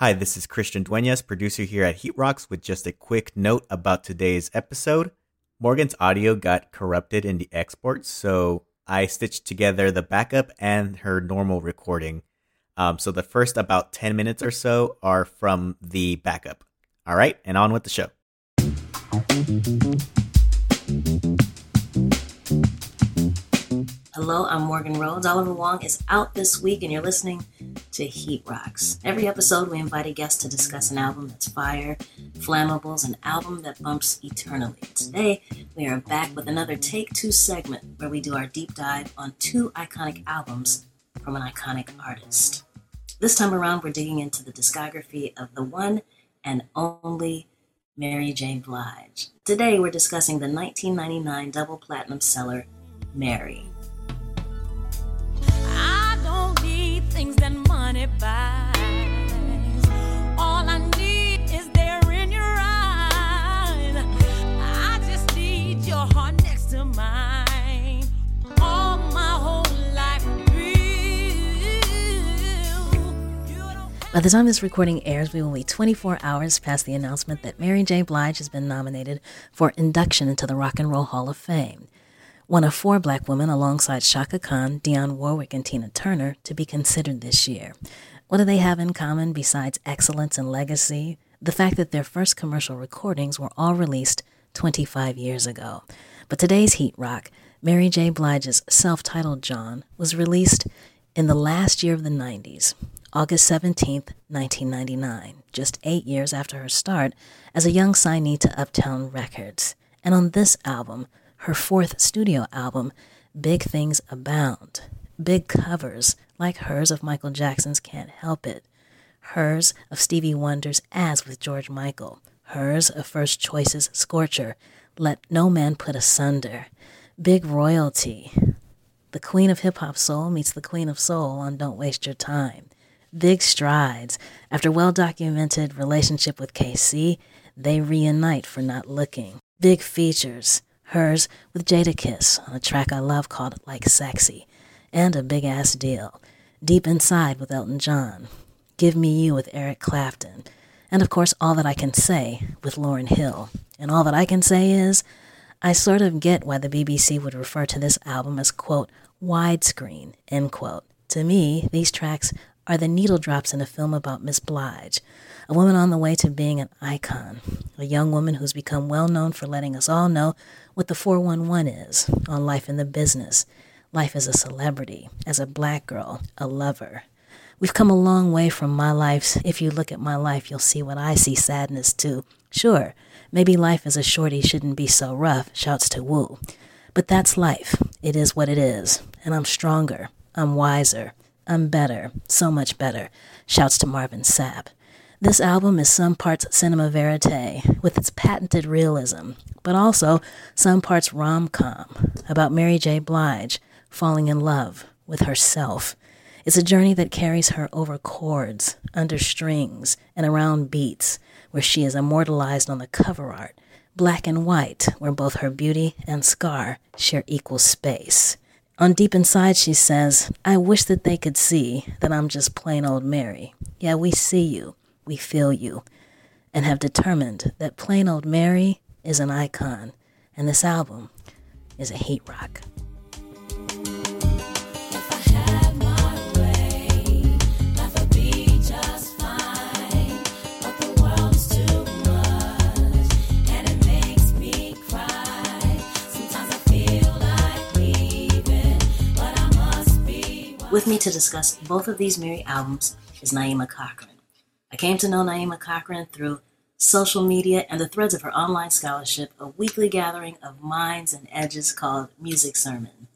Hi, this is Christian Duenas, producer here at Heat Rocks, with just a quick note about today's episode. Morgan's audio got corrupted in the export, so I stitched together the backup and her normal recording. Um, so the first about 10 minutes or so are from the backup. All right, and on with the show. Hello, I'm Morgan Rhodes. Oliver Wang is out this week, and you're listening to Heat Rocks. Every episode, we invite a guest to discuss an album that's fire, flammables, an album that bumps eternally. Today, we are back with another Take Two segment where we do our deep dive on two iconic albums from an iconic artist. This time around, we're digging into the discography of the one and only Mary J. Blige. Today, we're discussing the 1999 double platinum seller, Mary. Things that money buys. All I need is there in your eyes. I just need your heart next to mine. All my whole life. By the time this recording airs, we will be 24 hours past the announcement that Mary J. Blige has been nominated for induction into the Rock and Roll Hall of Fame one of four black women alongside Chaka Khan, Dionne Warwick, and Tina Turner to be considered this year. What do they have in common besides excellence and legacy? The fact that their first commercial recordings were all released 25 years ago. But today's Heat Rock, Mary J. Blige's self titled John, was released in the last year of the 90s, August 17, 1999, just eight years after her start as a young signee to Uptown Records. And on this album, her fourth studio album, Big Things Abound. Big covers, like hers of Michael Jackson's Can't Help It, hers of Stevie Wonder's As with George Michael, hers of First Choice's Scorcher, Let No Man Put Asunder, Big Royalty. The Queen of Hip Hop Soul meets the Queen of Soul on Don't Waste Your Time. Big strides. After well documented relationship with K-Ci, they reunite for not looking. Big features hers with Jadakiss on a track I love called Like Sexy, and a big ass deal, Deep Inside with Elton John, Give Me You with Eric Clapton, and of course All That I Can Say with Lauryn Hill. And all that I can say is, I sort of get why the BBC would refer to this album as, quote, widescreen, end quote. To me, these tracks are the needle drops in a film about Miss Blige, a woman on the way to being an icon, a young woman who's become well known for letting us all know what the 411 is on life in the business, life as a celebrity, as a black girl, a lover. We've come a long way from my life's. If you look at my life, you'll see what I see sadness too. Sure, maybe life as a shorty shouldn't be so rough, shouts to Woo. But that's life. It is what it is. And I'm stronger. I'm wiser. I'm better. So much better, shouts to Marvin Sapp. This album is some parts cinema verite, with its patented realism, but also some parts rom com about Mary J. Blige falling in love with herself. It's a journey that carries her over chords, under strings, and around beats, where she is immortalized on the cover art, black and white, where both her beauty and scar share equal space. On Deep Inside, she says, I wish that they could see that I'm just plain old Mary. Yeah, we see you we feel you, and have determined that plain old Mary is an icon, and this album is a hate rock. With me to discuss both of these Mary albums is Naima Cochrane. I came to know Naima Cochrane through social media and the threads of her online scholarship, a weekly gathering of minds and edges called Music Sermon.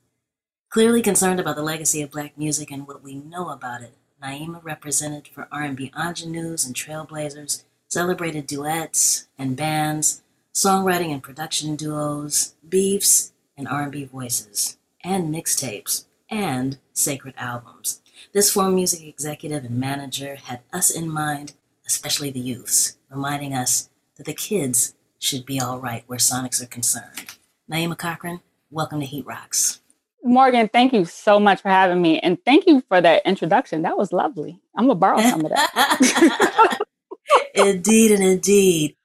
Clearly concerned about the legacy of black music and what we know about it, Naima represented for R&B ingenues and trailblazers, celebrated duets and bands, songwriting and production duos, beefs and R&B voices, and mixtapes, and sacred albums. This former music executive and manager had us in mind, especially the youths, reminding us that the kids should be all right where Sonics are concerned. Naima Cochrane, welcome to Heat Rocks. Morgan, thank you so much for having me. And thank you for that introduction. That was lovely. I'm going to borrow some of that. indeed and indeed.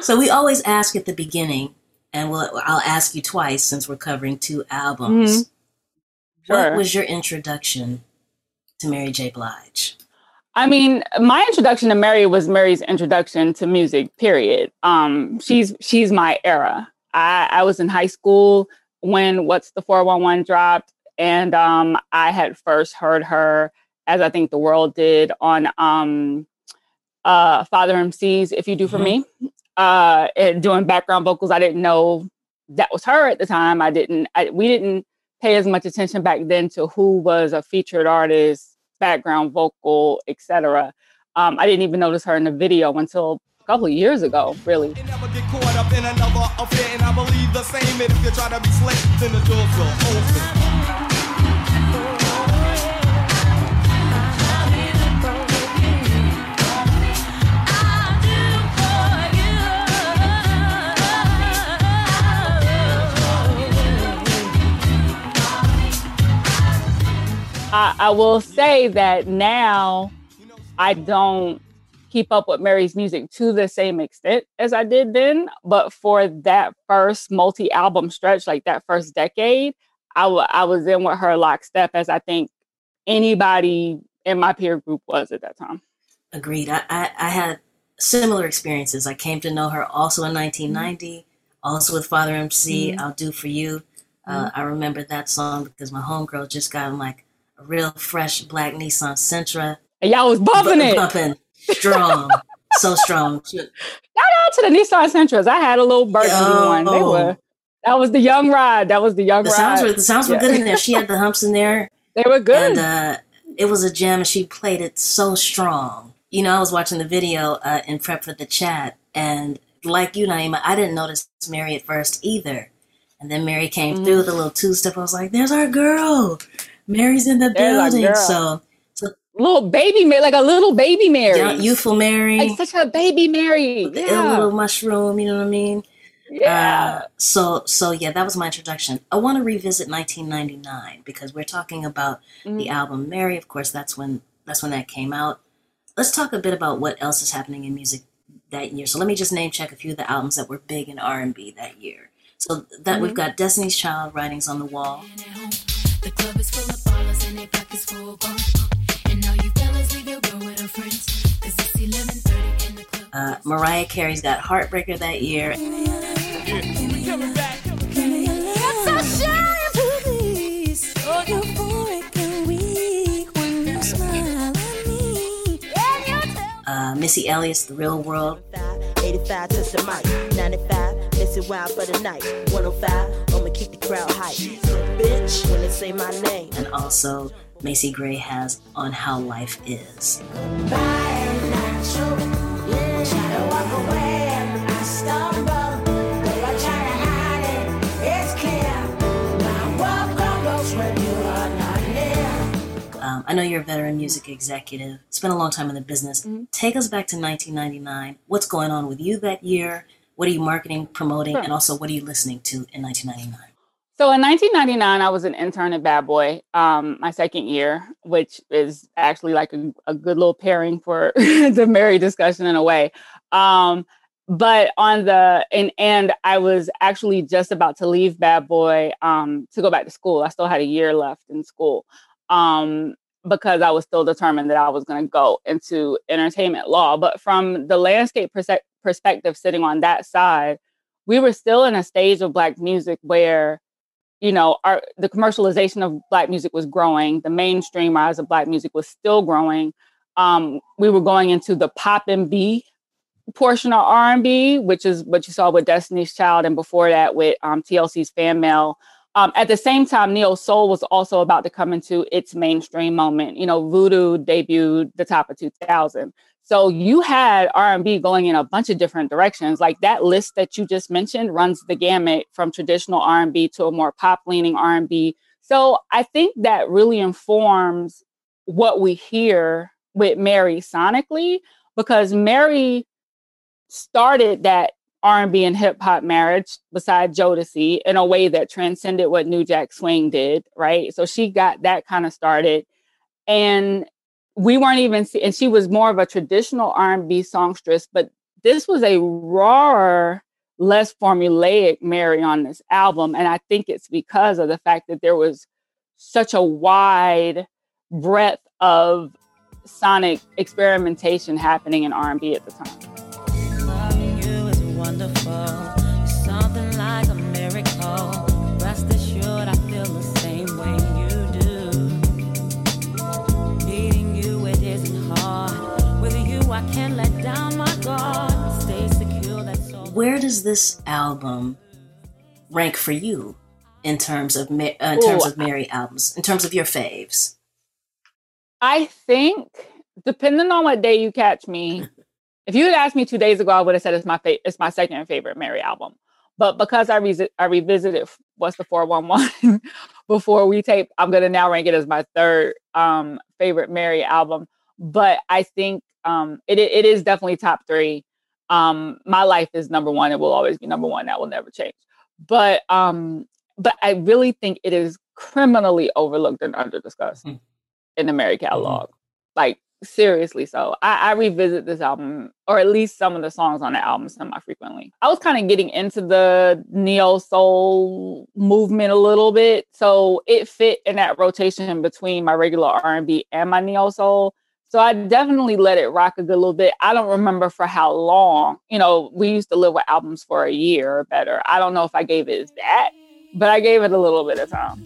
so we always ask at the beginning, and we'll, I'll ask you twice since we're covering two albums. Mm-hmm. Sure. What was your introduction to Mary J. Blige? I mean, my introduction to Mary was Mary's introduction to music. Period. Um, she's she's my era. I, I was in high school when "What's the 411" dropped, and um, I had first heard her, as I think the world did, on um, uh, Father MC's "If You Do for mm-hmm. Me," uh, and doing background vocals. I didn't know that was her at the time. I didn't. I, we didn't pay as much attention back then to who was a featured artist background vocal, etc. Um, I didn't even notice her in the video until a couple years ago, really. I, I will say that now I don't keep up with Mary's music to the same extent as I did then. But for that first multi album stretch, like that first decade, I, w- I was in with her lockstep as I think anybody in my peer group was at that time. Agreed. I, I, I had similar experiences. I came to know her also in 1990, mm-hmm. also with Father MC, mm-hmm. I'll Do For You. Uh, mm-hmm. I remember that song because my homegirl just got him like a real fresh black Nissan Sentra. And y'all was bumping b- it. Bumping. Strong. so strong. Shout out to the Nissan Sentras. I had a little burgundy oh, one. They were that was the young ride. That was the young the ride. Sounds were, the sounds were good in there. She had the humps in there. They were good. And uh, it was a gem and she played it so strong. You know, I was watching the video uh, in prep for the chat and like you, Naima, I didn't notice Mary at first either. And then Mary came mm-hmm. through with a little two step. I was like, there's our girl. Mary's in the building. So, so little baby Mary, like a little baby Mary, young, youthful Mary, like such a baby Mary, yeah. a little mushroom. You know what I mean? Yeah. Uh, so so yeah, that was my introduction. I want to revisit 1999 because we're talking about mm-hmm. the album Mary. Of course, that's when that's when that came out. Let's talk a bit about what else is happening in music that year. So let me just name check a few of the albums that were big in R&B that year. So that mm-hmm. we've got Destiny's Child, Writings on the Wall. The club is full of ballers and they pockets full gone. And all you fellas leave your girl with her friends. Cause it's 11.30 in the club. Uh, Mariah Carey's got Heartbreaker that year. Uh, Missy Elliott's The Real World. 85 to the mic, 95, missing wild for the night. 105, I'ma keep the crowd hype. Bitch, when they say my name. And also, Macy Gray has On How Life Is. I know you're a veteran music executive, spent a long time in the business. Mm-hmm. Take us back to 1999. What's going on with you that year? What are you marketing, promoting, sure. and also what are you listening to in 1999? So in 1999, I was an intern at Bad Boy, um, my second year, which is actually like a, a good little pairing for the Mary discussion in a way. Um, but on the and and I was actually just about to leave Bad Boy um, to go back to school. I still had a year left in school. Um, because I was still determined that I was going to go into entertainment law. But from the landscape pers- perspective, sitting on that side, we were still in a stage of Black music where, you know, our, the commercialization of Black music was growing, the mainstream rise of Black music was still growing. Um, we were going into the pop and B portion of R&B, which is what you saw with Destiny's Child, and before that with um, TLC's Fan Mail um, at the same time, neo soul was also about to come into its mainstream moment. You know, Voodoo debuted the top of 2000. So you had R&B going in a bunch of different directions. Like that list that you just mentioned runs the gamut from traditional R&B to a more pop leaning R&B. So I think that really informs what we hear with Mary sonically because Mary started that R&B and hip hop marriage beside Jodeci in a way that transcended what New Jack Swing did, right? So she got that kind of started. And we weren't even see, and she was more of a traditional R&B songstress, but this was a rawer, less formulaic Mary on this album, and I think it's because of the fact that there was such a wide breadth of sonic experimentation happening in R&B at the time. Where does this album rank for you in terms of uh, in terms Ooh, of Mary albums? In terms of your faves? I think, depending on what day you catch me, if you had asked me two days ago, I would have said it's my fa- it's my second favorite Mary album. But because I, re- I revisited what's the 411 before we tape, I'm gonna now rank it as my third um, favorite Mary album. But I think um, it it is definitely top three. Um, my life is number one. It will always be number one. That will never change. But um, but I really think it is criminally overlooked and under discussed. Mm-hmm in the Mary mm-hmm. catalog. Mm-hmm. Like seriously so. I, I, revisit this album, or at least some of the songs on the album semi frequently. I was kind of getting into the neo soul movement a little bit, so it fit in that rotation between my regular R and B and my neo soul. So I definitely let it rock a good little bit. I don't remember for how long. You know, we used to live with albums for a year or better. I don't know if I gave it that, but I gave it a little bit of time.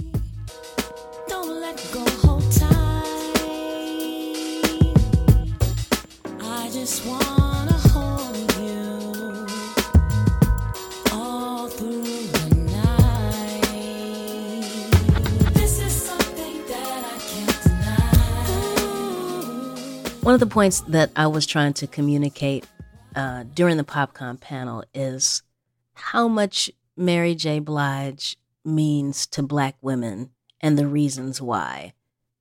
One of the points that I was trying to communicate uh, during the PopCon panel is how much Mary J. Blige means to Black women and the reasons why.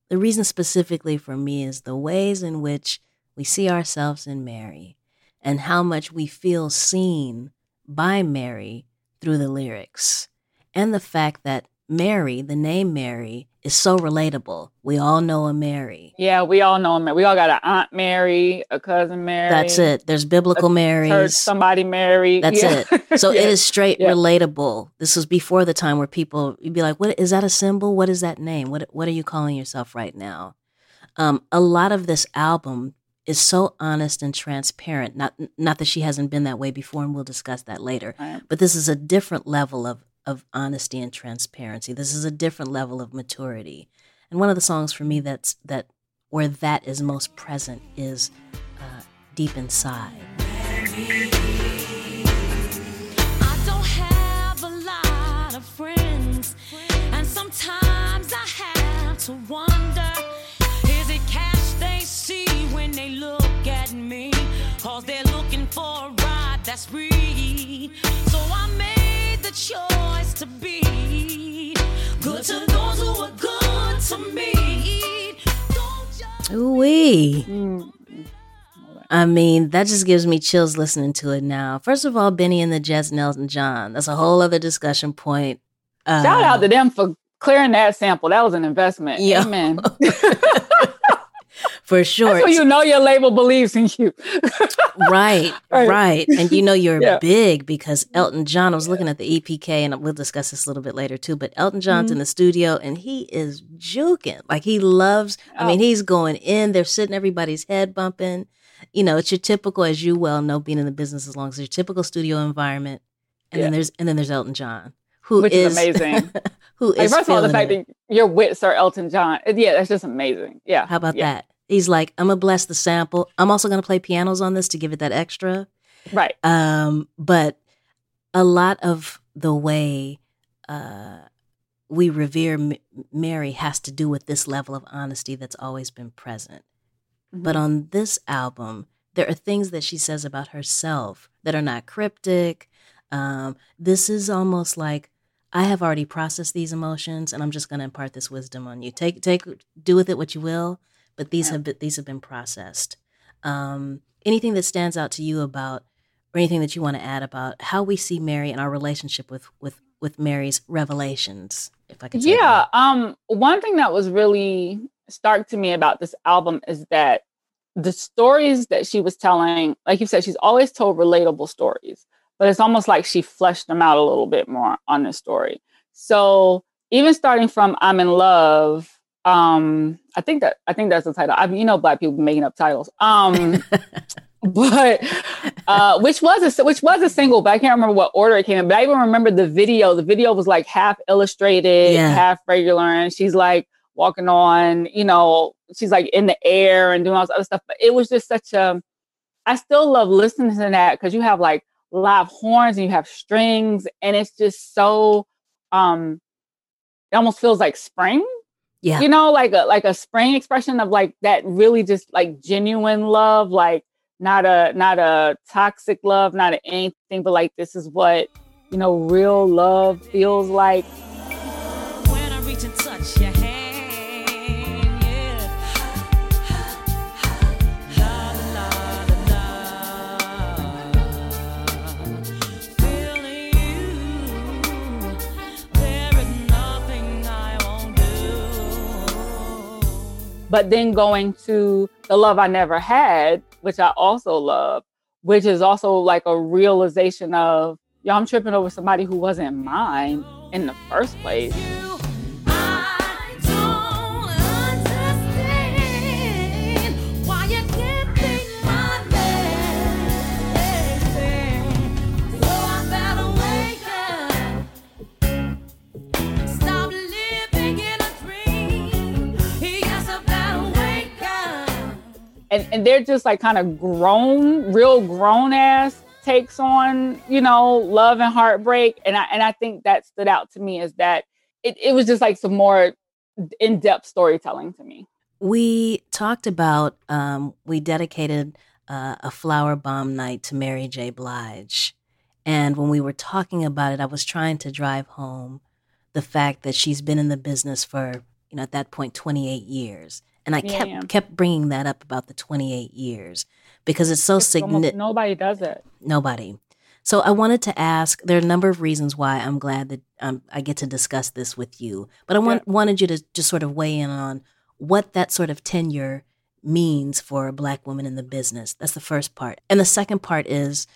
The reason specifically for me is the ways in which we see ourselves in Mary and how much we feel seen by Mary through the lyrics, and the fact that Mary, the name Mary, is so relatable. We all know a Mary. Yeah, we all know a Mary. We all got an Aunt Mary, a cousin Mary. That's it. There's biblical Marys. somebody Mary. That's yeah. it. So yeah. it is straight yeah. relatable. This was before the time where people you'd be like, "What is that a symbol? What is that name? What what are you calling yourself right now?" Um, a lot of this album is so honest and transparent. Not not that she hasn't been that way before, and we'll discuss that later. Right. But this is a different level of of honesty and transparency. This is a different level of maturity. And one of the songs for me that's that where that is most present is uh, deep inside. I don't have a lot of friends, and sometimes I have to wonder is it cash they see when they look at me? Cause they're looking for a ride that's free. So I made the choice to be. Good to those who are good to me. Ooh wee. I mean, that just gives me chills listening to it now. First of all, Benny and the Jets, Elton John. That's a whole other discussion point. Uh, Shout out to them for clearing that sample. That was an investment. Yeah. Amen. for sure. That's you know your label believes in you. right, right, right, And you know you're yeah. big because Elton John, I was looking at the EPK and we'll discuss this a little bit later too, but Elton John's mm-hmm. in the studio and he is juking. Like he loves, oh. I mean, oh. he's going in, they're sitting everybody's head bumping. You know, it's your typical, as you well know, being in the business as long as your typical studio environment. And yeah. then there's and then there's Elton John who Which is, is amazing. who like, is first of all the fact it. that your wits are Elton John. Yeah, that's just amazing. Yeah. How about yeah. that? He's like, I'm gonna bless the sample. I'm also gonna play pianos on this to give it that extra. Right. Um, but a lot of the way uh, we revere M- Mary has to do with this level of honesty that's always been present. Mm-hmm. But on this album, there are things that she says about herself that are not cryptic. Um, this is almost like I have already processed these emotions, and I'm just going to impart this wisdom on you. Take, take, do with it what you will but these yeah. have been, these have been processed. Um, anything that stands out to you about, or anything that you want to add about how we see Mary and our relationship with with with Mary's revelations, if I could. yeah. Um. One thing that was really stark to me about this album is that the stories that she was telling, like you said, she's always told relatable stories, but it's almost like she fleshed them out a little bit more on the story. So even starting from I'm in love, um, I think that I think that's the title. I mean, you know, black people making up titles. Um, but uh, which was a which was a single, but I can't remember what order it came in. But I even remember the video. The video was like half illustrated, yeah. half regular, and she's like walking on, you know, she's like in the air and doing all this other stuff. But it was just such a. I still love listening to that because you have like live horns and you have strings, and it's just so. um It almost feels like spring. Yeah. You know, like a like a spring expression of like that really just like genuine love, like not a not a toxic love, not a anything, but like this is what you know real love feels like. But then going to the love I never had, which I also love, which is also like a realization of, yo, I'm tripping over somebody who wasn't mine in the first place. And, and they're just like kind of grown, real grown ass takes on, you know, love and heartbreak. And I and I think that stood out to me is that it, it was just like some more in-depth storytelling to me. We talked about um, we dedicated uh, a flower bomb night to Mary J. Blige. And when we were talking about it, I was trying to drive home the fact that she's been in the business for, you know, at that point, 28 years. And I yeah, kept yeah. kept bringing that up about the 28 years because it's so significant. Nobody does it. Nobody. So I wanted to ask. There are a number of reasons why I'm glad that um, I get to discuss this with you. But I want, yeah. wanted you to just sort of weigh in on what that sort of tenure means for a black woman in the business. That's the first part. And the second part is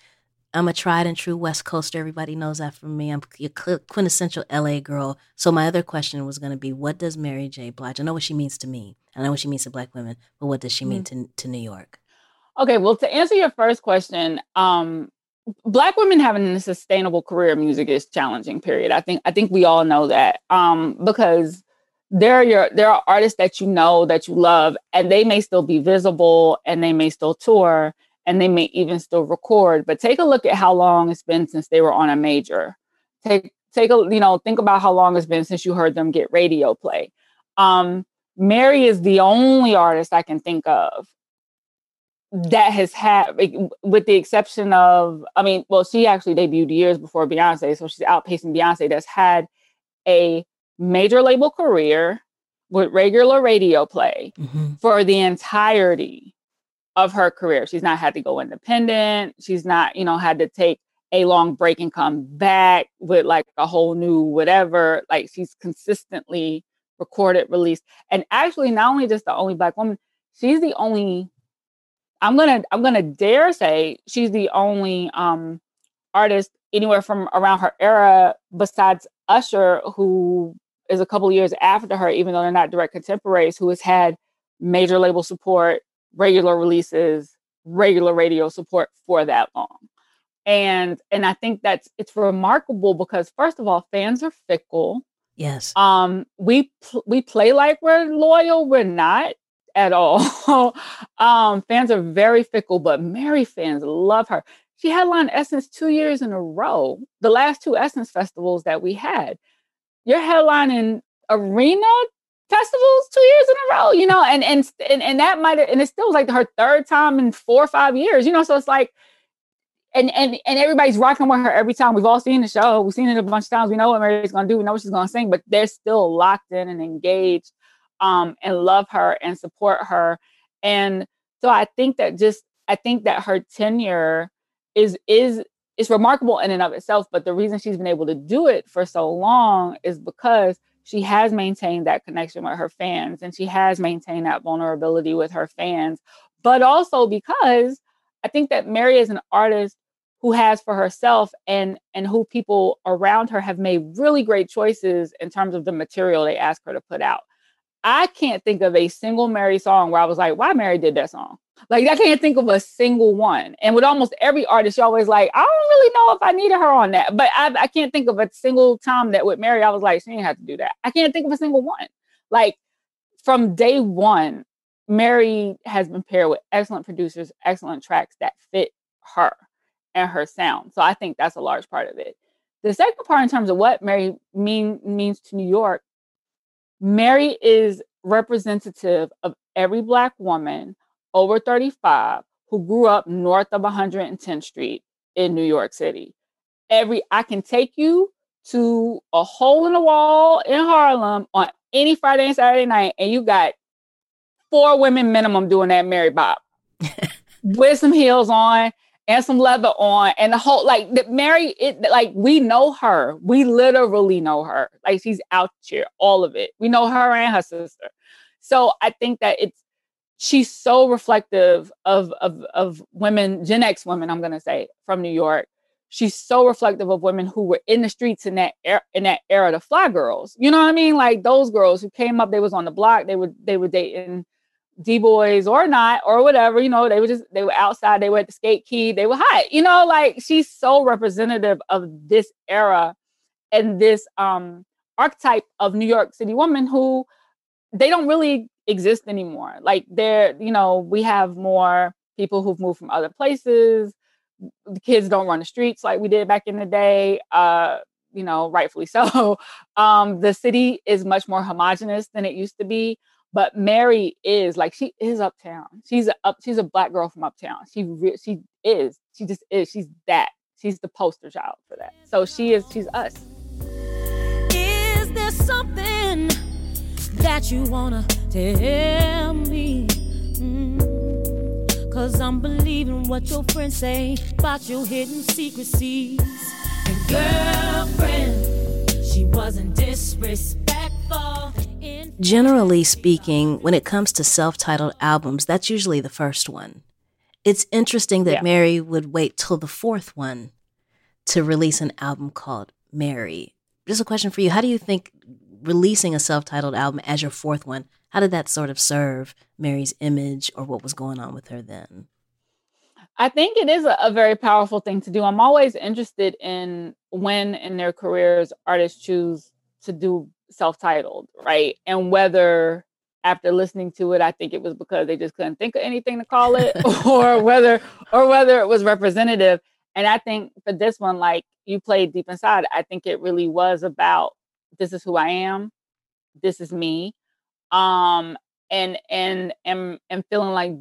I'm a tried and true West Coaster. Everybody knows that from me. I'm a quintessential LA girl. So my other question was going to be, what does Mary J. Blige? I know what she means to me. I know what she means to Black women, but what does she mean mm-hmm. to to New York? Okay, well, to answer your first question, um, Black women having a sustainable career in music is challenging. Period. I think I think we all know that um, because there are your there are artists that you know that you love, and they may still be visible, and they may still tour and they may even still record. But take a look at how long it's been since they were on a major. Take take a you know think about how long it's been since you heard them get radio play. Um, Mary is the only artist I can think of that has had, with the exception of, I mean, well, she actually debuted years before Beyonce, so she's outpacing Beyonce. That's had a major label career with regular radio play mm-hmm. for the entirety of her career. She's not had to go independent. She's not, you know, had to take a long break and come back with like a whole new whatever. Like she's consistently recorded, released. And actually, not only just the only black woman, she's the only I'm gonna I'm gonna dare say she's the only um artist anywhere from around her era besides Usher, who is a couple years after her, even though they're not direct contemporaries, who has had major label support, regular releases, regular radio support for that long. And and I think that's it's remarkable because first of all, fans are fickle. Yes. Um we pl- we play like we're loyal, we're not at all. um fans are very fickle, but Mary fans love her. She headlined Essence 2 years in a row. The last two Essence festivals that we had. You're headlining arena festivals two years in a row, you know, and and and, and that might and it still was like her third time in four or five years, you know. So it's like and and and everybody's rocking with her every time. We've all seen the show, we've seen it a bunch of times. We know what Mary's gonna do, we know what she's gonna sing, but they're still locked in and engaged um and love her and support her. And so I think that just I think that her tenure is is is remarkable in and of itself. But the reason she's been able to do it for so long is because she has maintained that connection with her fans and she has maintained that vulnerability with her fans, but also because I think that Mary is an artist who has for herself and and who people around her have made really great choices in terms of the material they ask her to put out. I can't think of a single Mary song where I was like, why Mary did that song? Like I can't think of a single one. And with almost every artist, you're always like, I don't really know if I needed her on that. But I, I can't think of a single time that with Mary, I was like, she didn't have to do that. I can't think of a single one. Like from day one, Mary has been paired with excellent producers, excellent tracks that fit her and her sound. So I think that's a large part of it. The second part, in terms of what Mary mean means to New York, Mary is representative of every Black woman over 35 who grew up north of 110th Street in New York City. Every I can take you to a hole in the wall in Harlem on any Friday and Saturday night, and you got four women minimum doing that Mary Bob with some heels on and some leather on and the whole like the Mary it like we know her. We literally know her. Like she's out here, all of it. We know her and her sister. So I think that it's she's so reflective of of of women, Gen X women, I'm gonna say, from New York. She's so reflective of women who were in the streets in that era, in that era, the fly girls. You know what I mean? Like those girls who came up, they was on the block, they would they were dating D boys or not or whatever, you know, they were just they were outside, they were at the skate key, they were hot, you know, like she's so representative of this era and this um archetype of New York City woman who they don't really exist anymore. Like they're, you know, we have more people who've moved from other places. The kids don't run the streets like we did back in the day. Uh, you know, rightfully so. Um, the city is much more homogenous than it used to be but Mary is like she is uptown. She's a up. She's a black girl from uptown. She re- she is. She just is. She's that. She's the poster child for that. So she is. She's us. Is there something that you wanna tell me? Mm. Cause I'm believing what your friends say about your hidden secrecies. And girlfriend, she wasn't disrespectful. Generally speaking, when it comes to self titled albums, that's usually the first one. It's interesting that Yeah. Mary would wait till the fourth one to release an album called Mary. Just a question for you. How do you think releasing a self titled album as your fourth one, how did that sort of serve Mary's image or what was going on with her then? I think it is a, a very powerful thing to do. I'm always interested in when in their careers artists choose to do self-titled, right? And whether after listening to it, I think it was because they just couldn't think of anything to call it, or whether or whether it was representative. And I think for this one, like you played deep inside, I think it really was about this is who I am, this is me, um, and and and and feeling like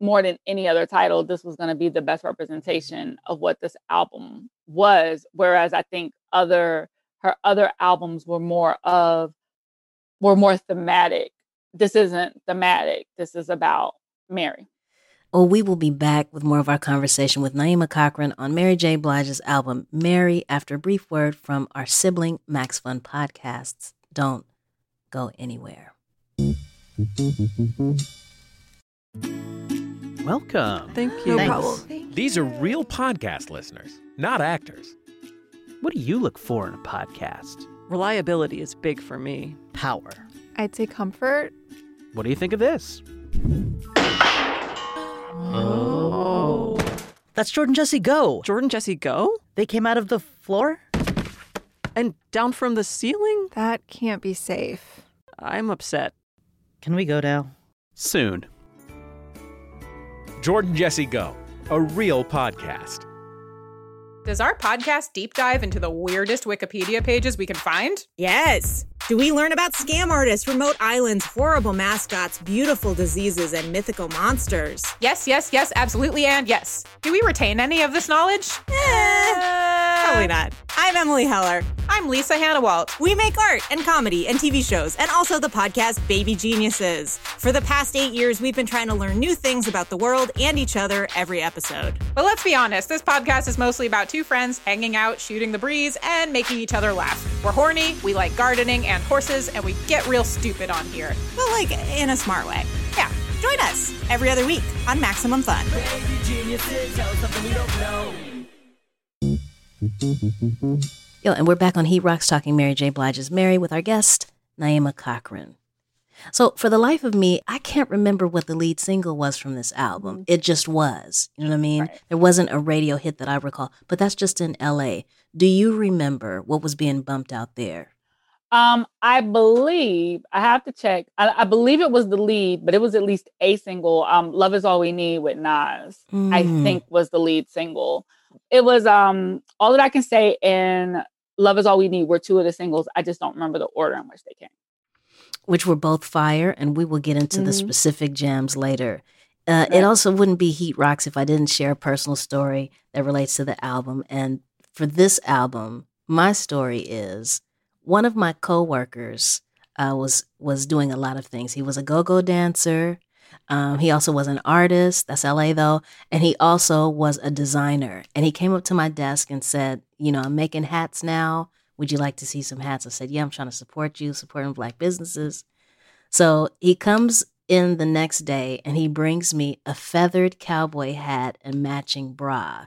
more than any other title, this was going to be the best representation of what this album was. Whereas I think other her other albums were more of were more thematic. This isn't thematic. This is about Mary. Well, we will be back with more of our conversation with Naima Cochrane on Mary J. Blige's album Mary after a brief word from our sibling Max Fun podcasts. Don't go anywhere. Welcome. Thank you. No problem. These are real podcast listeners, not actors. What do you look for in a podcast? Reliability is big for me. Power. I'd say comfort. What do you think of this? Oh. That's Jordan Jesse Go. Jordan Jesse Go? They came out of the floor? And down from the ceiling? That can't be safe. I'm upset. Can we go now? Soon. Jordan Jesse Go, a real podcast. Does our podcast deep dive into the weirdest Wikipedia pages we can find? Yes. Do we learn about scam artists, remote islands, horrible mascots, beautiful diseases, and mythical monsters? Yes, yes, yes, absolutely, and yes. Do we retain any of this knowledge? Eh, Probably not. I'm Emily Heller. I'm Lisa Hanawalt. We make art and comedy and TV shows, and also the podcast Baby Geniuses. For the past eight years, we've been trying to learn new things about the world and each other every episode. But let's be honest, this podcast is mostly about two friends hanging out, shooting the breeze, and making each other laugh. We're horny, we like gardening and horses, and we get real stupid on here. But like in a smart way. Yeah. Join us every other week on Maximum Fun. Yo, and we're back on Heat Rocks talking Mary J. Blige's Mary with our guest, Naima Cochrane. So, for the life of me, I can't remember what the lead single was from this album. It just was. You know what I mean? Right. There wasn't a radio hit that I recall, but that's just in LA. Do you remember what was being bumped out there? Um, I believe I have to check. I, I believe it was the lead, but it was at least a single. Um, "Love Is All We Need" with Nas, I Mm. think was the lead single. It was um all that I can say in "Love Is All We Need" were two of the singles. I just don't remember the order in which they came. which were both fire, and we will get into the Mhm. specific jams later. Uh, It also wouldn't be Heat Rocks if I didn't share a personal story that relates to the album. And for this album, my story is one of my coworkers uh, was was doing a lot of things. He was a go-go dancer. Um, he also was an artist. That's LA though, and he also was a designer. And he came up to my desk and said, "You know, I'm making hats now. Would you like to see some hats?" I said, "Yeah, I'm trying to support you, supporting black businesses." So he comes in the next day and he brings me a feathered cowboy hat and matching bra.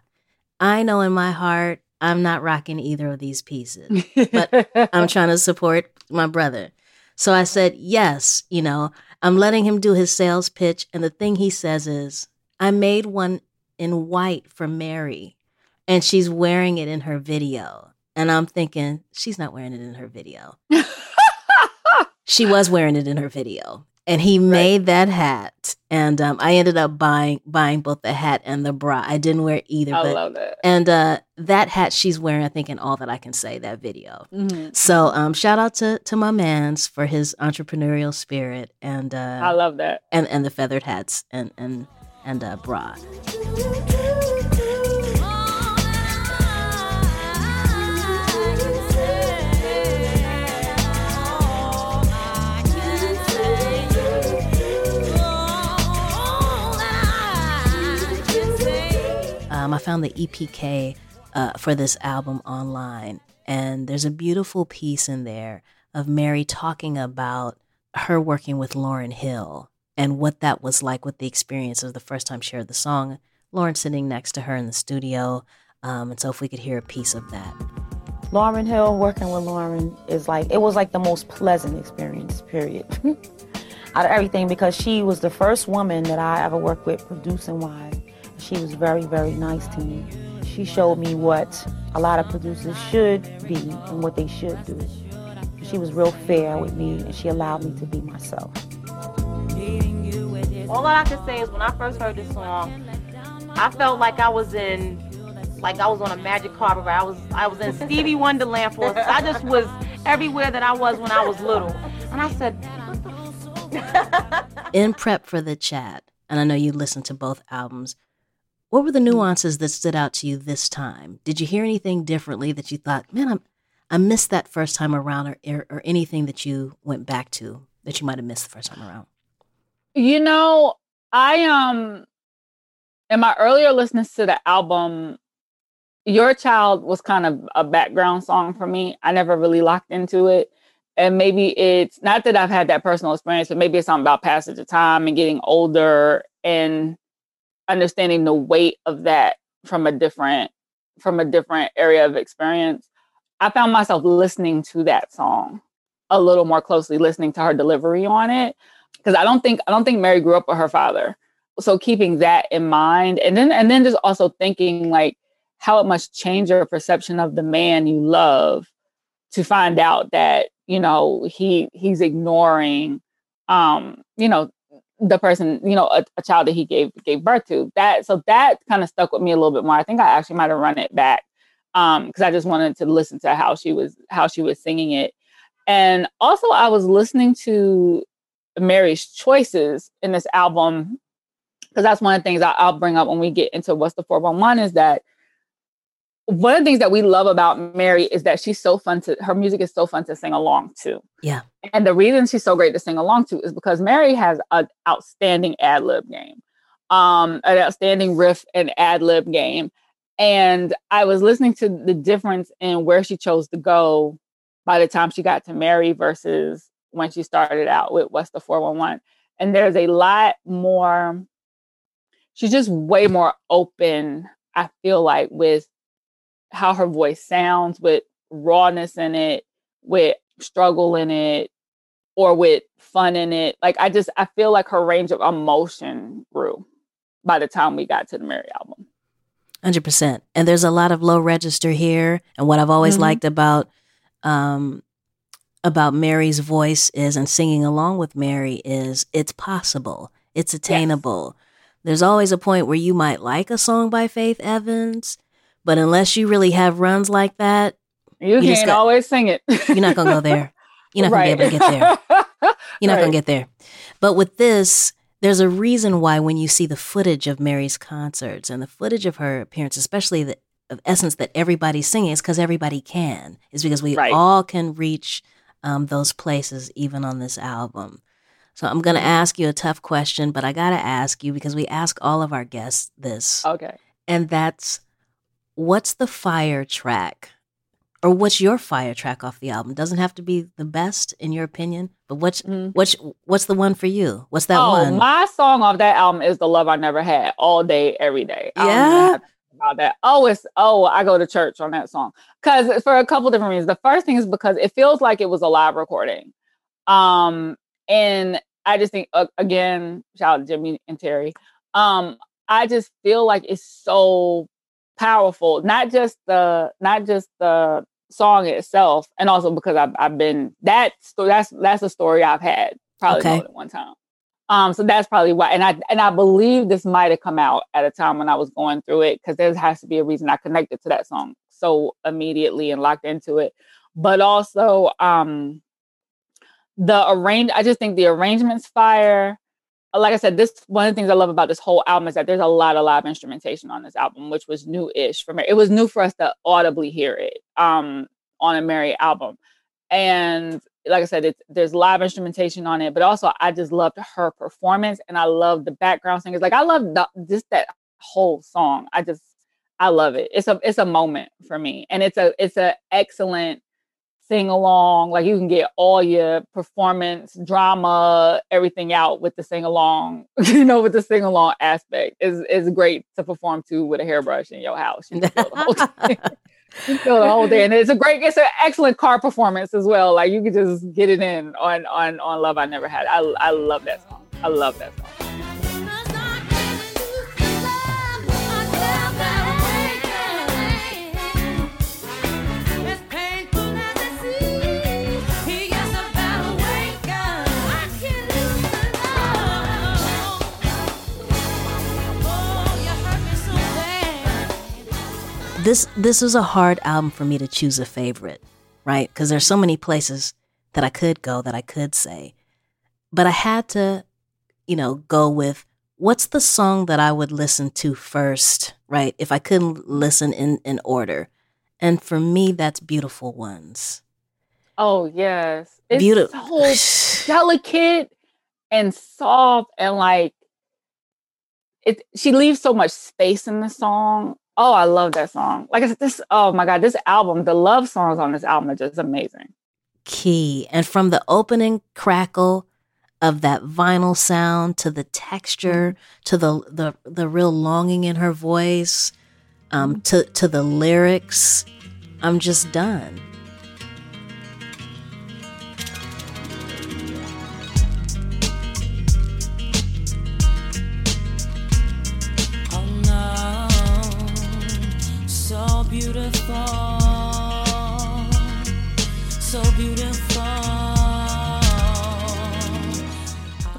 I know in my heart I'm not rocking either of these pieces. But I'm trying to support my brother. So I said, yes, you know, I'm letting him do his sales pitch. And the thing he says is, I made one in white for Mary, and she's wearing it in her video. And I'm thinking, she's not wearing it in her video. she was wearing it in her video. And he made that hat, and um, I ended up buying buying both the hat and the bra. I didn't wear either, I but love that. and uh, that hat she's wearing, I think, in all that I can say that video. Mhm. So um, shout out to to my man's for his entrepreneurial spirit and I uh, love that. and and the feathered hats and and and uh, bra. Um, I found the EPK uh, for this album online, and there's a beautiful piece in there of Mary talking about her working with Lauryn Hill and what that was like with the experience of the first time she heard the song. Lauryn sitting next to her in the studio, um, and so if we could hear a piece of that. Lauryn Hill, working with Lauryn is like, it was like the most pleasant experience, period. Out of everything, because she was the first woman that I ever worked with producing wise. She was very, very nice to me. She showed me what a lot of producers should be and what they should do. She was real fair with me and she allowed me to be myself. All I can say is when I first heard this song, I felt like I was in like I was on a magic carpet ride. I was I was in Stevie Wonderland for I just was everywhere that I was when I was little. And I said, In prep for the chat, and I know you listened to both albums, what were the nuances that stood out to you this time? Did you hear anything differently that you thought, man, I'm, I missed that first time around, or, or, anything that you went back to that you might have missed the first time around? You know, I um in my earlier listens to the album, Your Child was kind of a background song for me. I never really locked into it. And maybe it's not that I've had that personal experience, but maybe it's something about passage of time and getting older and understanding the weight of that from a different from a different area of experience. I found myself listening to that song a little more closely, listening to her delivery on it because I don't think I don't think Mary grew up with her father. So keeping that in mind, and then and then just also thinking like how it must change your perception of the man you love to find out that you know he he's ignoring um you know the person you know a, a child that he gave gave birth to that so that kind of stuck with me a little bit more. I think i actually might have run it back um because i just wanted to listen to how she was how she was singing it. And also i was listening to mary's choices in this album because that's one of the things I, i'll bring up when we get into what's the 411 is that one of the things that we love about Mary is that she's so fun to her music is so fun to sing along to. Yeah. And the reason she's so great to sing along to is because Mary has an outstanding ad lib game, um, an outstanding riff and ad lib game. And I was listening to the difference in where she chose to go by the time she got to Mary versus when she started out with What's the 411. And there's a lot more, she's just way more open, I feel like, with how her voice sounds, with rawness in it, with struggle in it, or with fun in it. Like I just I feel like her range of emotion grew by the time we got to the Mary album. Hundred percent. And there's a lot of low register here. And what I've always Mhm. liked about um about Mary's voice is and singing along with Mary is it's possible. It's attainable. There's always a point where you might like a song by Faith Evans, but unless you really have runs like that, You, You can't got- always sing it. you're not gonna go there. You're not gonna be able to get there. You're not Right. gonna get there. But with this, there's a reason why when you see the footage of Mary's concerts and the footage of her appearance, especially the of essence that everybody's singing, is because everybody can. Is because we Right. all can reach um, those places even on this album. So I'm gonna ask you a tough question, but I gotta ask you because we ask all of our guests this, Okay. and that's what's the fire track or what's your fire track off the album doesn't have to be the best in your opinion but what's what's what's the one for you what's that oh, one my song off that album is "The Love I Never Had" all day, every day. I don't even Yeah? have to think about that. Oh, it's oh, I go to church on that song because for a couple different reasons. The first thing is because it feels like it was a live recording, um, and I just think uh, again, shout out to Jimmy and Terry. Um, I just feel like it's so powerful. Not just the not just the song itself, and also because I've I've been that that's that's a story I've had probably Okay. more than one time. Um, so that's probably why, and I and I believe this might have come out at a time when I was going through it because there has to be a reason I connected to that song so immediately and locked into it. But also, um, the arrange. I just think the arrangements fire. Like I said, this one of the things I love about this whole album is that there's a lot of live instrumentation on this album, which was new-ish for me. It was new for us to audibly hear it um, on a Mary album, and like I said, it's, there's live instrumentation on it, but also I just loved her performance and I love the background singers. Like I love just that whole song. I just I love it. It's a it's a moment for me, and it's a it's a excellent sing along. Like you can get all your performance, drama, everything out with the sing along. You know, with the sing along aspect is is great to perform to with a hairbrush in your house. You can feel the whole thing. You the whole thing, and it's a great, it's an excellent car performance as well. Like you can just get it in on on on Love I Never Had. I I love that song. I love that song. This this was a hard album for me to choose a favorite right because there's so many places that i could go that i could say but i had to you know go with what's the song that i would listen to first right if i couldn't listen in in order and for me that's beautiful ones Oh yes, it's Beautiful. so delicate and soft, and like it. She leaves so much space in the song. Oh, I love that song. Like I said, this. Oh my god, this album. The love songs on this album are just amazing. key. And from the opening crackle of that vinyl sound to the texture to the the, the real longing in her voice, um, to to the lyrics, I'm just done. Beautiful, so beautiful.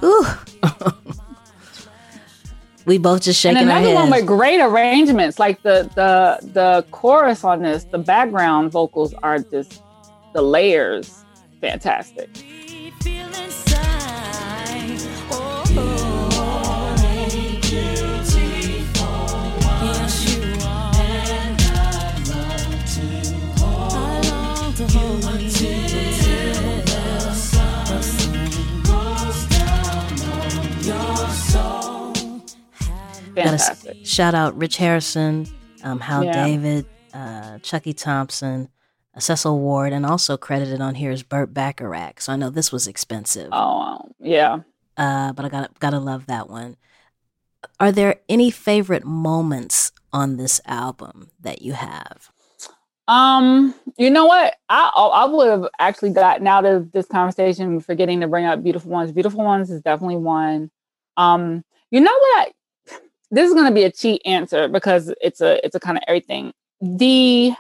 Ooh. we both just shaking and our another heads. one with great arrangements. Like the the the chorus on this, the background vocals are just the layers, fantastic. Shout out Rich Harrison, um, Hal Yeah. David, uh, Chucky Thompson, Cecil Ward, and also credited on here is Burt Bacharach. So I know this was expensive. Oh, yeah. Uh, but I gotta gotta love that one. Are there any favorite moments on this album that you have? Um, you know what? I I would have actually gotten out of this conversation forgetting to bring up beautiful ones. Beautiful ones is definitely one. Um, you know what? This is gonna be a cheat answer because it's a it's a kind of everything. The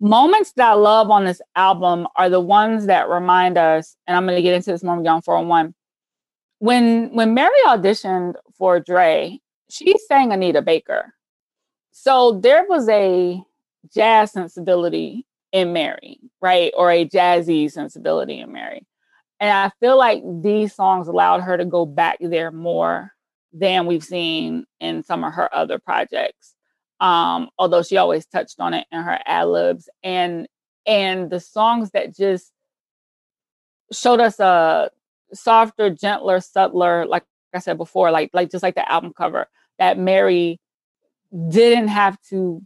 moments that I love on this album are the ones that remind us, and I'm gonna get into this moment on 401. When when Mary auditioned for Dre, she sang Anita Baker. So there was a jazz sensibility in Mary, right? Or a jazzy sensibility in Mary. And I feel like these songs allowed her to go back there more than we've seen in some of her other projects. Um, although she always touched on it in her ad libs and and the songs that just showed us a softer, gentler, subtler, like I said before, like like just like the album cover, that Mary didn't have to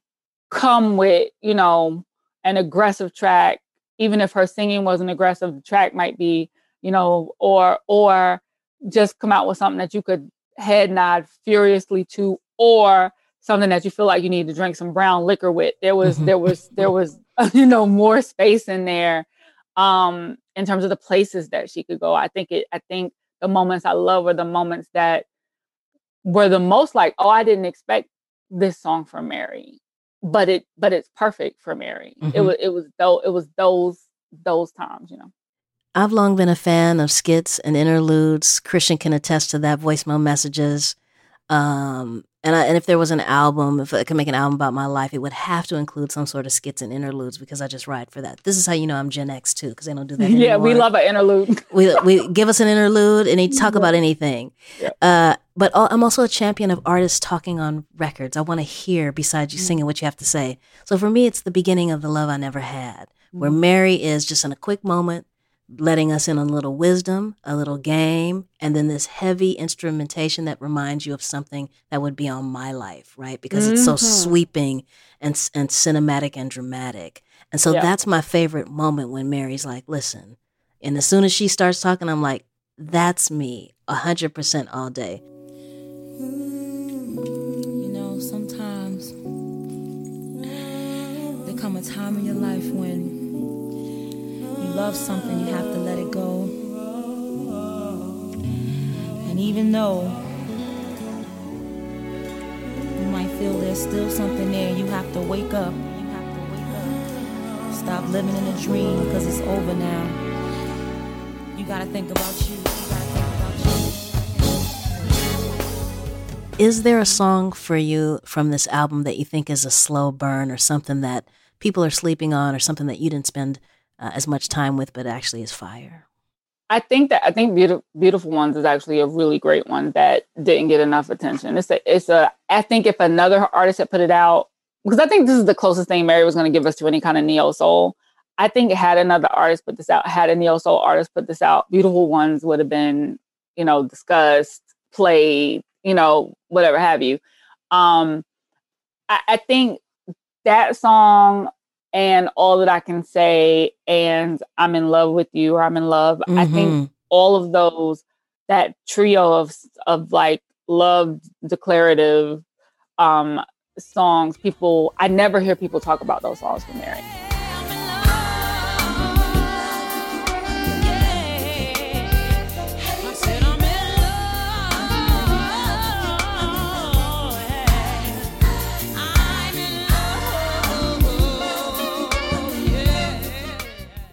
come with, you know, an aggressive track, even if her singing wasn't aggressive, the track might be, you know, or or just come out with something that you could head nod furiously to, or something that you feel like you need to drink some brown liquor with. There was there was there was you know more space in there um in terms of the places that she could go. I think it I think the moments I love are the moments that were the most like, oh, I didn't expect this song from Mary, but it but it's perfect for Mary. It Mhm. was it was though it was those those times, you know. I've long been a fan of skits and interludes. Christian can attest to that. Voicemail messages, um, and I, and if there was an album, if I could make an album about my life, it would have to include some sort of skits and interludes because I just ride for that. This is how you know I'm Gen X too, because they don't do that. yeah, we love an interlude. we we give us an interlude and he talk about anything. Yeah. Uh, but I'm also a champion of artists talking on records. I want to hear besides Mm. you singing what you have to say. So for me, it's the beginning of the love I never had, where Mm. Mary is just in a quick moment, letting us in a little wisdom, a little game, and then this heavy instrumentation that reminds you of something that would be on my life, right? Because it's so Mhm. sweeping and and cinematic and dramatic. And so Yeah. that's my favorite moment when Mary's like, "Listen," and as soon as she starts talking, I'm like, "That's me, hundred percent all day." You know, sometimes there come a time in your life when love something, you have to let it go. And even though you might feel there's still something there, you have to wake up. You have to wake up. Stop living in a dream because it's over now. You gotta think about you. You gotta think about you. Is there a song for you from this album that you think is a slow burn or something that people are sleeping on or something that you didn't spend uh, as much time with but actually is fire? I think that I think beautiful beautiful ones is actually a really great one that didn't get enough attention. It's a it's a I think if another artist had put it out because I think this is the closest thing Mary was going to give us to any kind of neo soul. I think had another artist put this out, had a neo soul artist put this out, beautiful ones would have been you know discussed, played, you know whatever have you. Um, I, I think that song and all that I can say, and I'm in love with you, or I'm in love. I think Mhm. all of those, that trio of of like love declarative um songs, people I never hear people talk about those songs from Mary.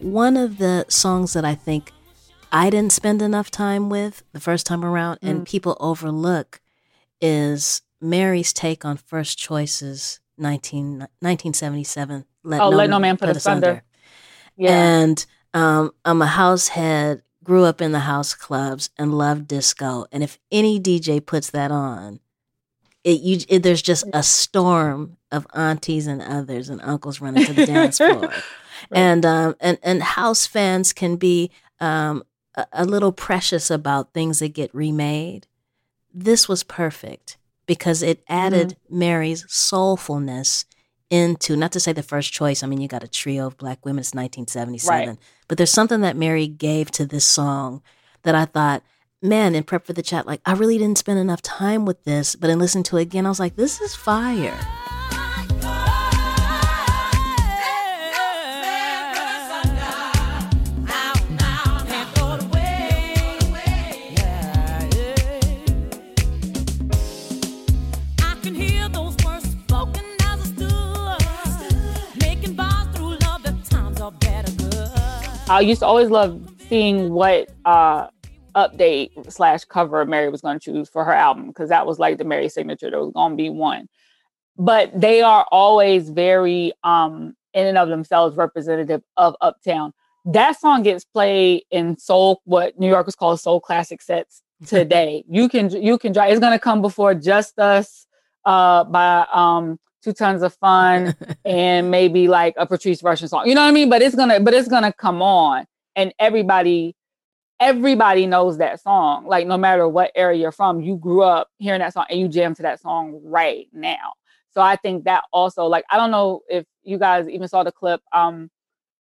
One of the songs that I think I didn't spend enough time with the first time around and Mm. people overlook is Mary's take on First Choice's 19, 1977 Let, Oh, Let No Man Put Asunder. Yeah. And um, I'm a house head, grew up in the house clubs and loved disco. And if any DJ puts that on, it, you, it, there's just a storm of aunties and others and uncles running to the dance floor. And um, and and house fans can be um, a, a little precious about things that get remade. This was perfect. because it added Mary's soulfulness into not to say the first choice. I mean, you got a trio of black women. It's 1977, Right. but there's something that Mary gave to this song that I thought, man, in prep for the chat, like I really didn't spend enough time with this, but in listening to it again, I was like, this is fire. I used to always love seeing what uh update slash cover Mary was going to choose for her album because that was like the Mary signature. There was going to be one, but they are always very um in and of themselves representative of Uptown. That song gets played in soul, what New Yorkers call soul classic sets today. you can you can try. It's going to come before Just Us uh by um Two Tons of Fun and maybe like a Patrice Rushen song. You know what I mean? But it's gonna but it's gonna come on and everybody everybody knows that song. Like no matter what area you're from, you grew up hearing that song and you jam to that song right now. So I think that also like I don't know if you guys even saw the clip um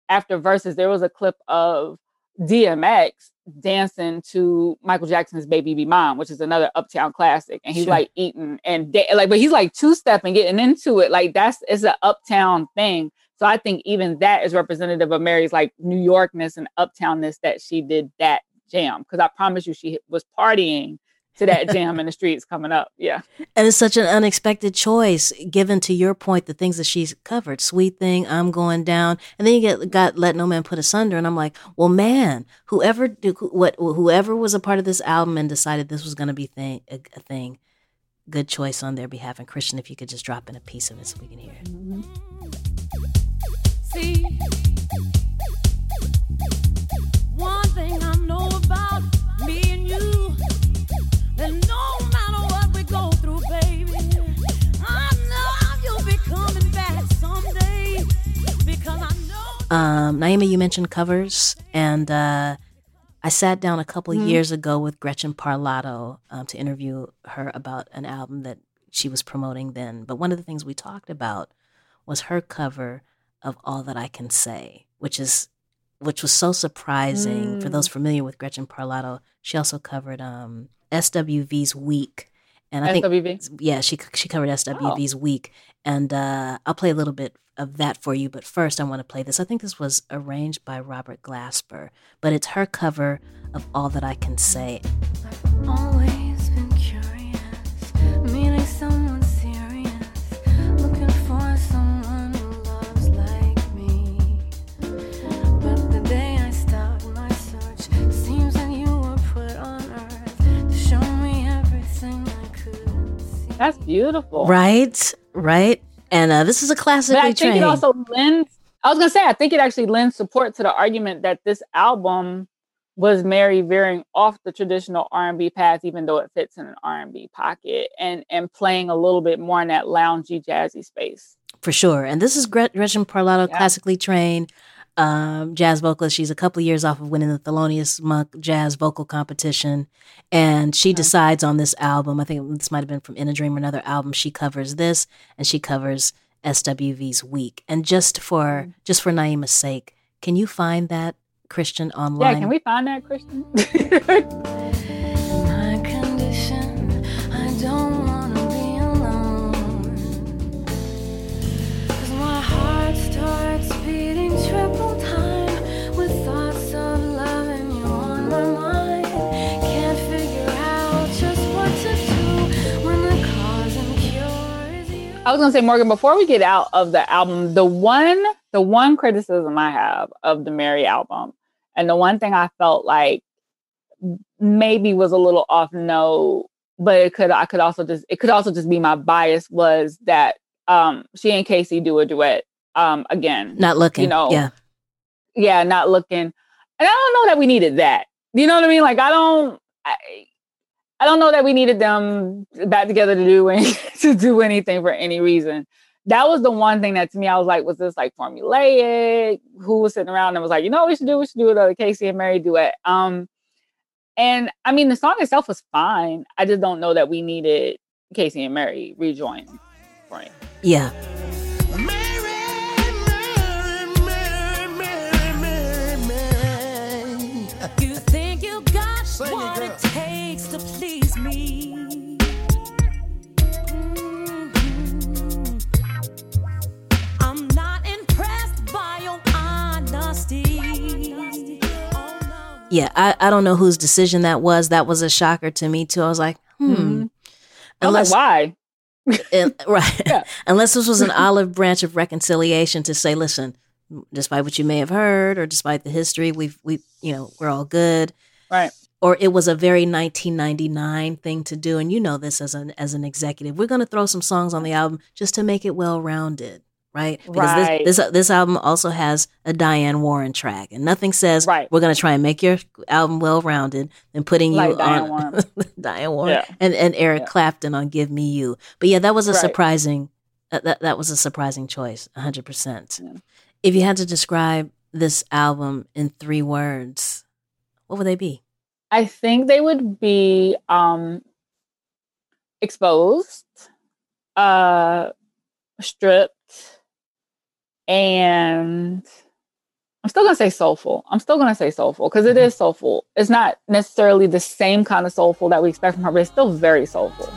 after verses there was a clip of DMX dancing to Michael Jackson's Baby Be Mine, which is another uptown classic. And he's Sure. like eating and da- like, but he's like two stepping, getting into it. Like that's it's an uptown thing. So I think even that is representative of Mary's like New Yorkness and uptownness that she did that jam. Cause I promise you she was partying to that jam in the streets coming up. Yeah. And it's such an unexpected choice, given to your point, the things that she's covered. Sweet thing, I'm going down, and then you get got let no man put asunder, and I'm like, well, man, whoever do, what whoever was a part of this album and decided this was going to be thing a, a thing, good choice on their behalf. And Christian, if you could just drop in a piece of it so we can hear it. See, Um, Naima, you mentioned covers, and uh, I sat down a couple Mhm. years ago with Gretchen Parlato um, to interview her about an album that she was promoting then. But one of the things we talked about was her cover of "All That I Can Say," which is which was so surprising for Mm. those familiar with Gretchen Parlato. She also covered um, SWV's "Weak," and I think yeah, she she covered SWV's "Weak," and uh, I'll play a little bit of that for you. But first, I want to play this. I think this was arranged by Robert Glasper, but it's her cover of "All That I Can Say." Always That's beautiful. Right, right, and uh, this is a But classically I think trained. it also lends. I was gonna say, I think it actually lends support to the argument that this album was Mary veering off the traditional R and B path, even though it fits in an R and B pocket, and and playing a little bit more in that loungy, jazzy space. for sure. And this is Gre- Gretchen Parlato, Yeah. classically trained um, jazz vocalist. She's a couple years off of winning the Thelonious Monk Jazz Vocal Competition, and she decides on this album. I think this might have been from In a Dream or another album. She covers this, and she covers SWV's Weak. And just for Mm. just for Naima's sake, can you find that Christian online? Yeah, can we find that, Christian? I was gonna say, Morgan, before we get out of the album, the one the one criticism I have of the Mary album, and the one thing I felt like maybe was a little off note, but it could I could also just it could also just be my bias was that um she and K-Ci do a duet um again. Not looking. You know, yeah. yeah, not looking. And I don't know that we needed that. You know what I mean? Like I don't I, I don't know that we needed them back together to do any, to do anything for any reason. That was the one thing that to me I was like, was this like formulaic? Who was sitting around and was like, you know what we should do? We should do a K-Ci and Mary duet. Um and I mean the song itself was fine. I just don't know that we needed K-Ci and Mary rejoin. Frank. Yeah. Yeah, I, I don't know whose decision that was. That was a shocker to me too. I was like, hmm. I was like, why? And- right. Unless this was an olive branch of reconciliation to say, listen, despite what you may have heard or despite the history, we've we you know, we're all good. Right. Or it was a very 1999 thing to do, and you know this as an as an executive. We're going to throw some songs on the album just to make it well rounded, right? Because Right. this, this this album also has a Diane Warren track, and nothing says right. we're going to try and make your album well rounded than putting you Like Diane on Warren. Diane Warren Yeah. and and Eric Clapton on "Give Me You." But yeah, that was a Right. surprising that, that that was a surprising choice, hundred percent. If you had to describe this album in three words, what would they be? I think they would be um exposed, uh stripped, and I'm still gonna say soulful. I'm still gonna say soulful because it mm-hmm. is soulful. It's not necessarily the same kind of soulful that we expect from her, but it's still very soulful.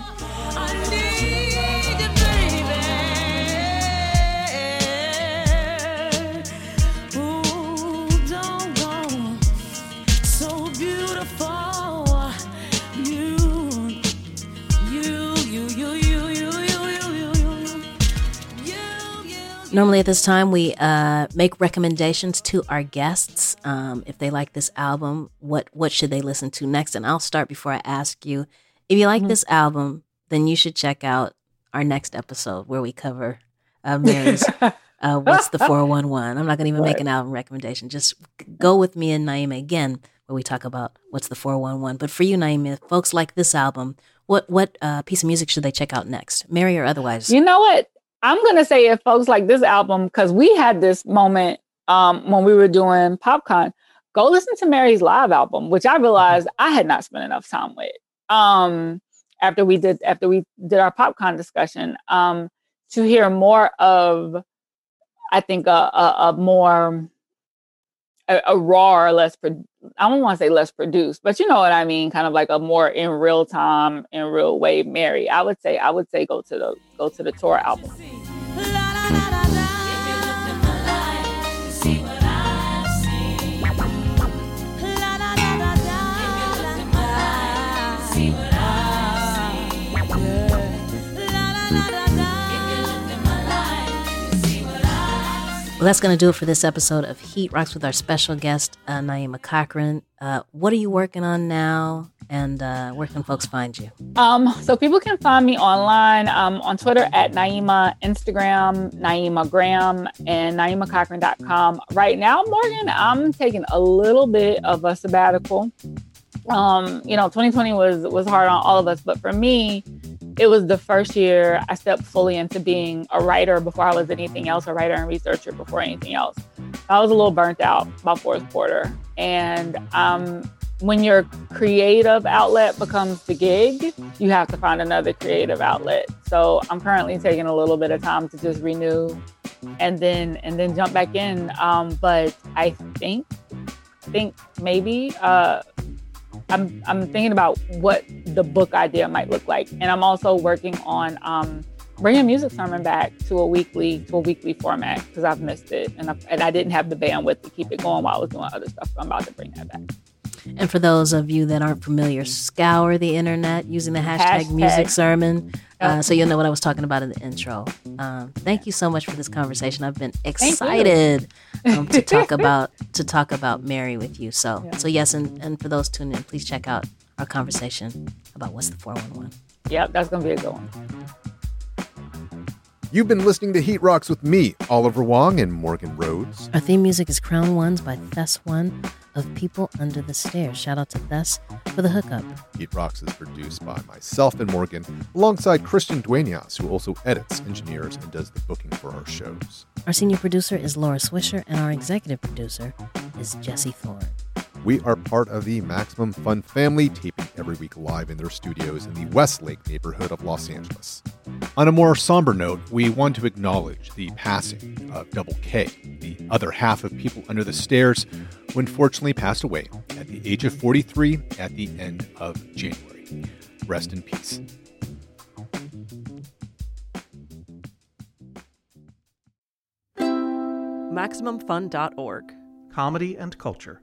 Normally at this time, we uh, make recommendations to our guests. Um, if they like this album, what what should they listen to next? And I'll start before I ask you. If you like this album, then you should check out our next episode where we cover uh, Mary's uh, "What's the 411." I'm not going to even make an album recommendation. Just go with me and Naima again where we talk about "What's the 411." But for you, Naima, if folks like this album, what what uh, piece of music should they check out next, Mary or otherwise? You know what? I'm gonna say if folks like this album, because we had this moment um when we were doing PopCon, go listen to Mary's live album, which I realized I had not spent enough time with. Um after we did after we did our PopCon discussion, um, to hear more of I think a a, a more a, a raw or less pro- I don't want to say less produced, but you know what I mean, kind of like a more in real time, in real way Mary. I would say I would say go to the go to the tour album. Well, that's going to do it for this episode of Heat Rocks with our special guest, uh, Naima Cochrane. Uh, what are you working on now? And uh, where can folks find you? Um, so people can find me online um, on Twitter at Naima, Instagram, Naima Graham, and NaimaCochrane.com. Right now, Morgan, I'm taking a little bit of a sabbatical. Um, you know, 2020 was was hard on all of us, but for me, it was the first year I stepped fully into being a writer before I was anything else, a writer and researcher before anything else. I was a little burnt out by fourth quarter. And um, when your creative outlet becomes the gig, you have to find another creative outlet. So I'm currently taking a little bit of time to just renew and then and then jump back in. Um, but I think think maybe uh, I'm I'm thinking about what the book idea might look like, and I'm also working on um, bringing music sermon back to a weekly to a weekly format because I've missed it, and I, and I didn't have the bandwidth to keep it going while I was doing other stuff. So I'm about to bring that back. And for those of you that aren't familiar, scour the internet using the hashtag, Hashtag. music sermon. Uh, so you'll know what I was talking about in the intro. Um, thank you so much for this conversation. I've been excited um, to talk about to talk about Mary with you. So so yes, and, and for those tuning in, please check out our conversation about what's the four one one. Yep, that's gonna be a good one. You've been listening to Heat Rocks with me, Oliver Wang and Morgan Rhodes. Our theme music is Crown Ones by Thes One of People Under the Stairs. Shout out to Thes for the hookup. Heat Rocks is produced by myself and Morgan, alongside Christian Duenas, who also edits, engineers, and does the booking for our shows. Our senior producer is Laura Swisher, and our executive producer is Jesse Thorne. We are part of the Maximum Fun family, taping every week live in their studios in the Westlake neighborhood of Los Angeles. On a more somber note, we want to acknowledge the passing of Double K, the other half of People Under the Stairs, who unfortunately passed away at the age of 43 at the end of January. Rest in peace. MaximumFun.org. Comedy and culture.